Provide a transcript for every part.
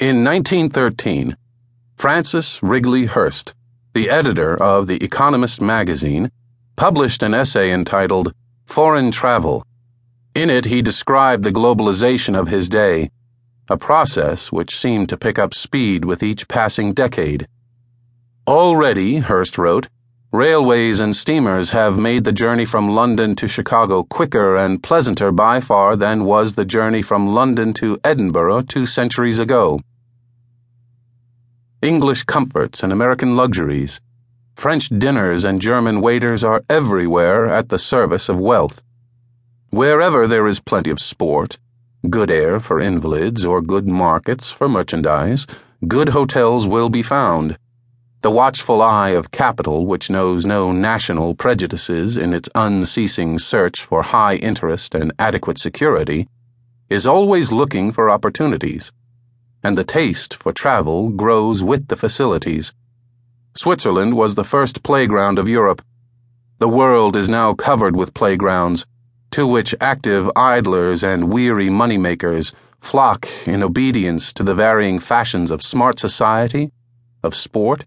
In 1913, Francis Wrigley Hirst, the editor of The Economist magazine, published an essay entitled Foreign Travel. In it, he described the globalization of his day, a process which seemed to pick up speed with each passing decade. Already, Hirst wrote, railways and steamers have made the journey from London to Chicago quicker and pleasanter by far than was the journey from London to Edinburgh two centuries ago. English comforts and American luxuries, French dinners and German waiters are everywhere at the service of wealth. Wherever there is plenty of sport, good air for invalids, or good markets for merchandise, good hotels will be found. The watchful eye of capital, which knows no national prejudices in its unceasing search for high interest and adequate security, is always looking for opportunities and the taste for travel grows with the facilities. Switzerland was the first playground of Europe. The world is now covered with playgrounds, to which active idlers and weary moneymakers flock in obedience to the varying fashions of smart society, of sport,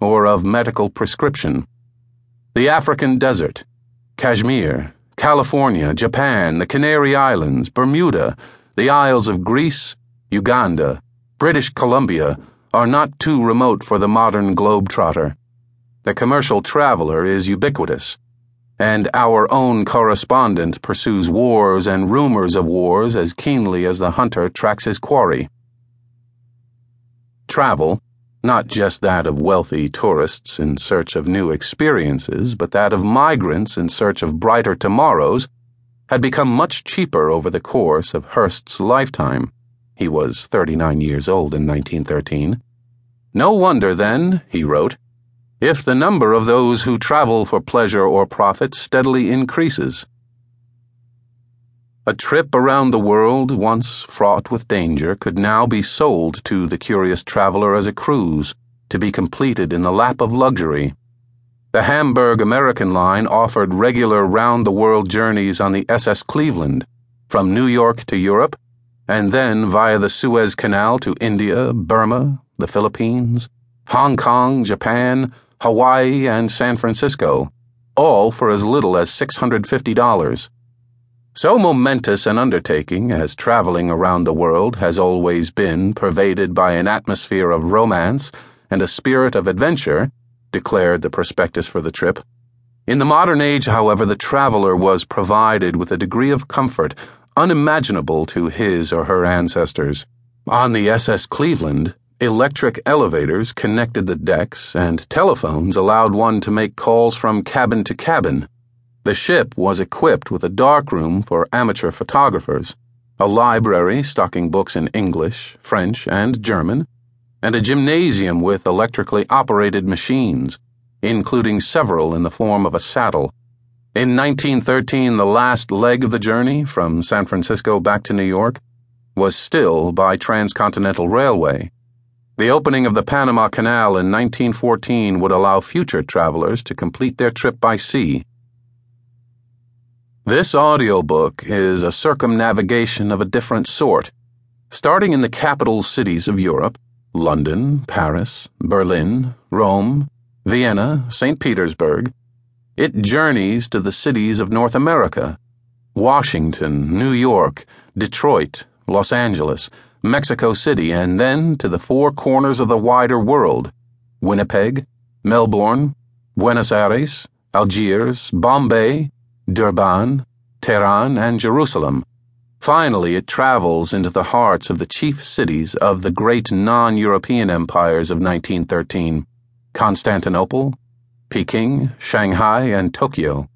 or of medical prescription. The African desert, Kashmir, California, Japan, the Canary Islands, Bermuda, the Isles of Greece, Uganda, British Columbia are not too remote for the modern globetrotter. The commercial traveler is ubiquitous, and our own correspondent pursues wars and rumors of wars as keenly as the hunter tracks his quarry. Travel, not just that of wealthy tourists in search of new experiences, but that of migrants in search of brighter tomorrows, had become much cheaper over the course of Hirst's lifetime. He was 39 years old in 1913. No wonder, then, he wrote, if the number of those who travel for pleasure or profit steadily increases. A trip around the world, once fraught with danger, could now be sold to the curious traveler as a cruise, to be completed in the lap of luxury. The Hamburg American line offered regular round the world journeys on the SS Cleveland, from New York to Europe and then via the Suez Canal to India, Burma, the Philippines, Hong Kong, Japan, Hawaii, and San Francisco, all for as little as $650. So momentous an undertaking as traveling around the world has always been pervaded by an atmosphere of romance and a spirit of adventure, declared the prospectus for the trip. In the modern age, however, the traveler was provided with a degree of comfort unimaginable to his or her ancestors. On the SS Cleveland, electric elevators connected the decks, and telephones allowed one to make calls from cabin to cabin. The ship was equipped with a darkroom for amateur photographers, a library stocking books in English, French, and German, and a gymnasium with electrically operated machines, including several in the form of a saddle. In 1913, the last leg of the journey from San Francisco back to New York was still by transcontinental railway. The opening of the Panama Canal in 1914 would allow future travelers to complete their trip by sea. This audiobook is a circumnavigation of a different sort, starting in the capital cities of Europe London, Paris, Berlin, Rome, Vienna, St. Petersburg it journeys to the cities of North America Washington, New York, Detroit, Los Angeles, Mexico City, and then to the four corners of the wider world Winnipeg, Melbourne, Buenos Aires, Algiers, Bombay, Durban, Tehran, and Jerusalem. Finally, it travels into the hearts of the chief cities of the great non European empires of 1913 Constantinople, Peking, Shanghai, and Tokyo.